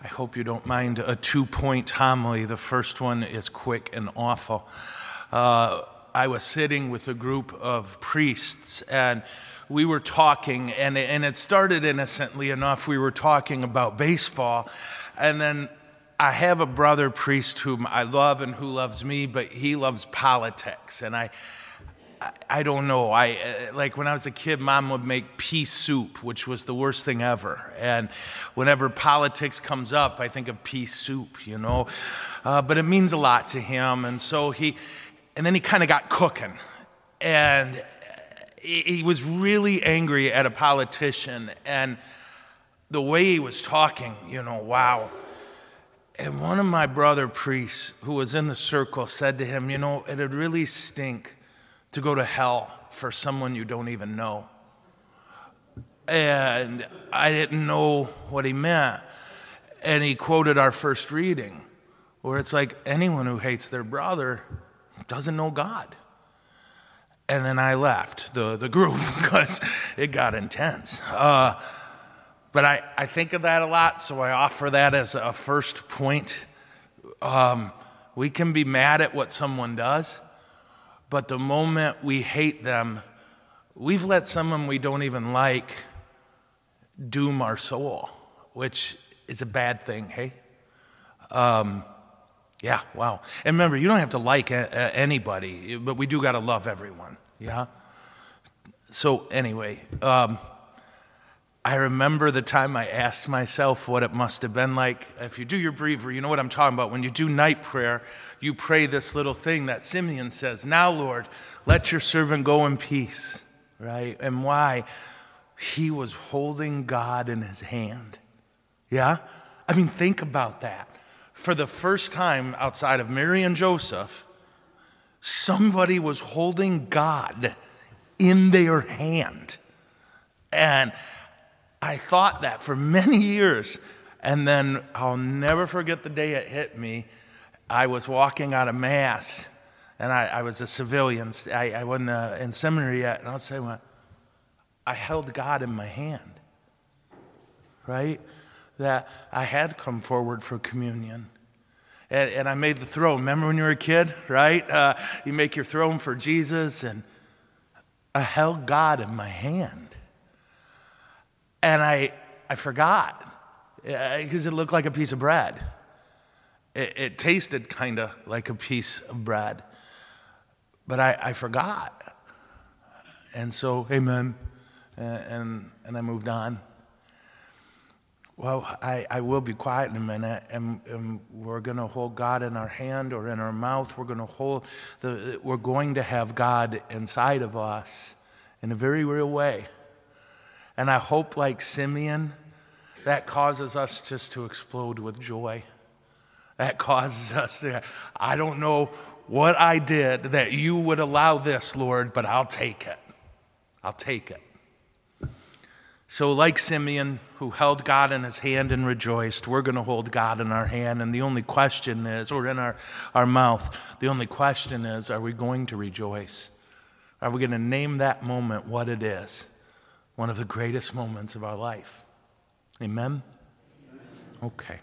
I hope you don't mind a two point homily. The first one is quick and awful. Uh, I was sitting with a group of priests and we were talking, and, and it started innocently enough. We were talking about baseball, and then I have a brother priest whom I love and who loves me, but he loves politics. And I, I, don't know. I uh, like when I was a kid, mom would make pea soup, which was the worst thing ever. And whenever politics comes up, I think of pea soup, you know. Uh, but it means a lot to him, and so he, and then he kind of got cooking, and he, he was really angry at a politician, and the way he was talking, you know, wow. And one of my brother priests who was in the circle said to him, You know, it'd really stink to go to hell for someone you don't even know. And I didn't know what he meant. And he quoted our first reading, where it's like anyone who hates their brother doesn't know God. And then I left the, the group because it got intense. Uh, but I, I think of that a lot, so I offer that as a first point. Um, we can be mad at what someone does, but the moment we hate them, we've let someone we don't even like doom our soul, which is a bad thing, hey? Um, yeah, wow. And remember, you don't have to like a, anybody, but we do got to love everyone, yeah? So, anyway, um, I remember the time I asked myself what it must have been like. If you do your breviary, you know what I'm talking about. When you do night prayer, you pray this little thing that Simeon says Now, Lord, let your servant go in peace, right? And why? He was holding God in his hand. Yeah? I mean, think about that. For the first time outside of Mary and Joseph, somebody was holding God in their hand. And I thought that for many years. And then I'll never forget the day it hit me. I was walking out of Mass, and I, I was a civilian. I, I wasn't uh, in seminary yet. And I'll say, well, I held God in my hand, right? That I had come forward for communion. And, and I made the throne. Remember when you were a kid, right? Uh, you make your throne for Jesus, and I held God in my hand. And I, I forgot because it looked like a piece of bread. It, it tasted kind of like a piece of bread. But I, I forgot. And so, amen. And, and, I moved on. Well, I, I will be quiet in a minute, and, and we're going to hold God in our hand or in our mouth. We're going to hold the, we're going to have God inside of us in a very real way. And I hope, like Simeon, that causes us just to explode with joy. That causes us to, I don't know what I did that you would allow this, Lord, but I'll take it. I'll take it. So, like Simeon, who held God in his hand and rejoiced, we're going to hold God in our hand. And the only question is, or in our, our mouth, the only question is, are we going to rejoice? Are we going to name that moment what it is? One of the greatest moments of our life. Amen? Okay.